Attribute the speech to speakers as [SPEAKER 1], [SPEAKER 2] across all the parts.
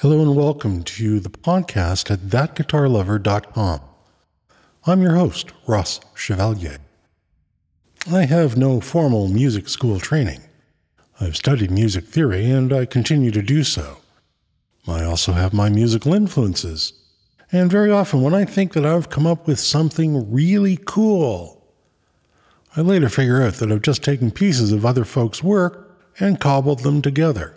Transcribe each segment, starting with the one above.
[SPEAKER 1] Hello and welcome to the podcast at thatguitarlover.com. I'm your host, Ross Chevalier. I have no formal music school training. I've studied music theory and I continue to do so. I also have my musical influences, and very often when I think that I've come up with something really cool, I later figure out that I've just taken pieces of other folks' work and cobbled them together.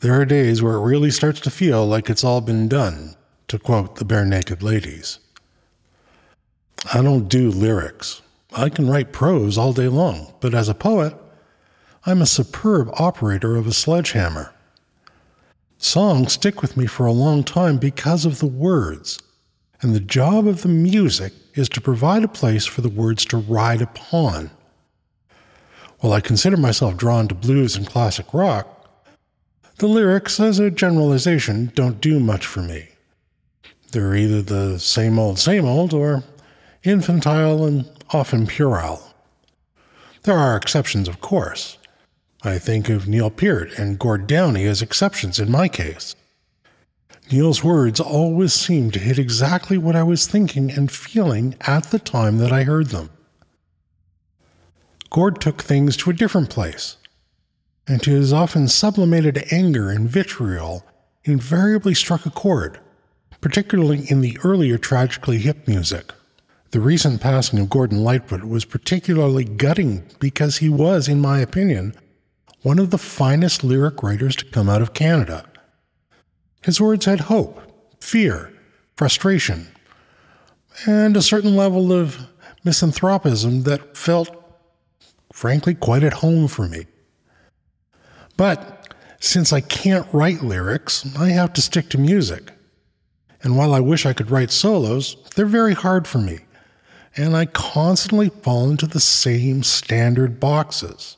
[SPEAKER 1] There are days where it really starts to feel like it's all been done, to quote the Barenaked Ladies. I don't do lyrics. I can write prose all day long, but as a poet, I'm a superb operator of a sledgehammer. Songs stick with me for a long time because of the words, and the job of the music is to provide a place for the words to ride upon. While I consider myself drawn to blues and classic rock, the lyrics, as a generalization, don't do much for me. They're either the same old, same old, or infantile and often puerile. There are exceptions, of course. I think of Neil Peart and Gord Downie as exceptions in my case. Neil's words always seemed to hit exactly what I was thinking and feeling at the time that I heard them. Gord took things to a different place and to his often sublimated anger and vitriol invariably struck a chord, particularly in the earlier tragically hip music. The recent passing of Gordon Lightfoot was particularly gutting because he was, in my opinion, one of the finest lyric writers to come out of Canada. His words had hope, fear, frustration, and a certain level of misanthropism that felt, frankly, quite at home for me. But since I can't write lyrics, I have to stick to music. And while I wish I could write solos, they're very hard for me. And I constantly fall into the same standard boxes.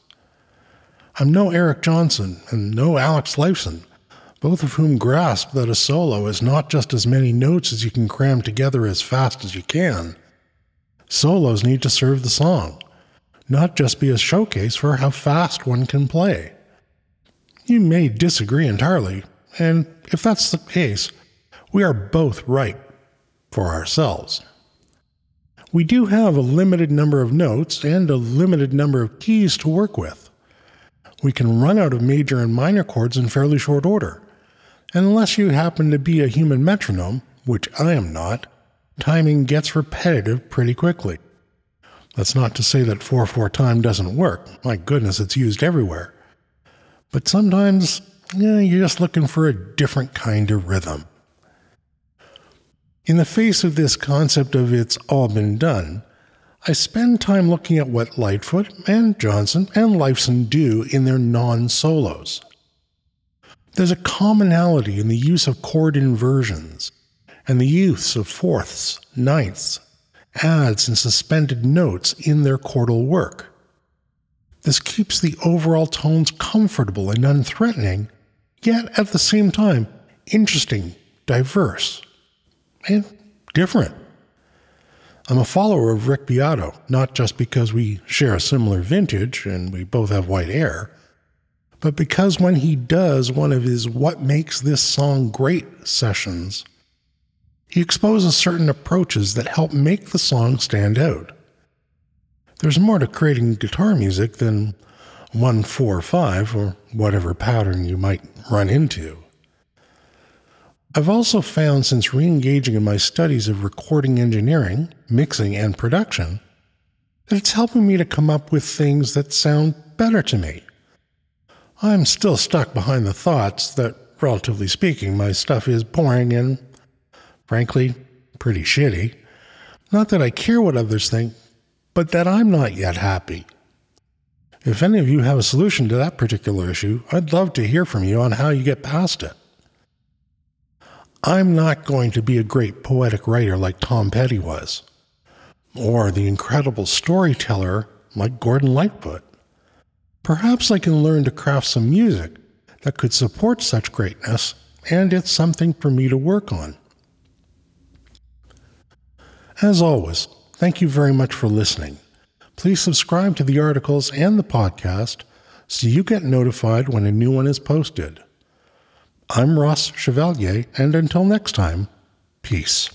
[SPEAKER 1] I'm no Eric Johnson and no Alex Lifeson, both of whom grasp that a solo is not just as many notes as you can cram together as fast as you can. Solos need to serve the song, not just be a showcase for how fast one can play. You may disagree entirely, and if that's the case, we are both right for ourselves. We do have a limited number of notes and a limited number of keys to work with. We can run out of major and minor chords in fairly short order. Unless you happen to be a human metronome, which I am not, timing gets repetitive pretty quickly. That's not to say that 4 4 time doesn't work. My goodness, it's used everywhere. But sometimes, you're just looking for a different kind of rhythm. In the face of this concept of it's all been done, I spend time looking at what Lightfoot and Johnson and Lifeson do in their non solos. There's a commonality in the use of chord inversions and the use of fourths, ninths, adds, and suspended notes in their chordal work. This keeps the overall tones comfortable and unthreatening, yet at the same time interesting, diverse, and different. I'm a follower of Rick Beato, not just because we share a similar vintage and we both have white hair, but because when he does one of his What Makes This Song Great sessions, he exposes certain approaches that help make the song stand out. There's more to creating guitar music than 1 4 5 or whatever pattern you might run into. I've also found since re engaging in my studies of recording engineering, mixing, and production that it's helping me to come up with things that sound better to me. I'm still stuck behind the thoughts that, relatively speaking, my stuff is boring and, frankly, pretty shitty. Not that I care what others think, but that I'm not yet happy. If any of you have a solution to that particular issue, I'd love to hear from you on how you get past it. I'm not going to be a great poetic writer like Tom Petty was, or the incredible storyteller like Gordon Lightfoot. Perhaps I can learn to craft some music that could support such greatness, and it's something for me to work on. As always, Thank you very much for listening. Please subscribe to the articles and the podcast so you get notified when a new one is posted. I'm Ross Chevalier, and until next time, peace.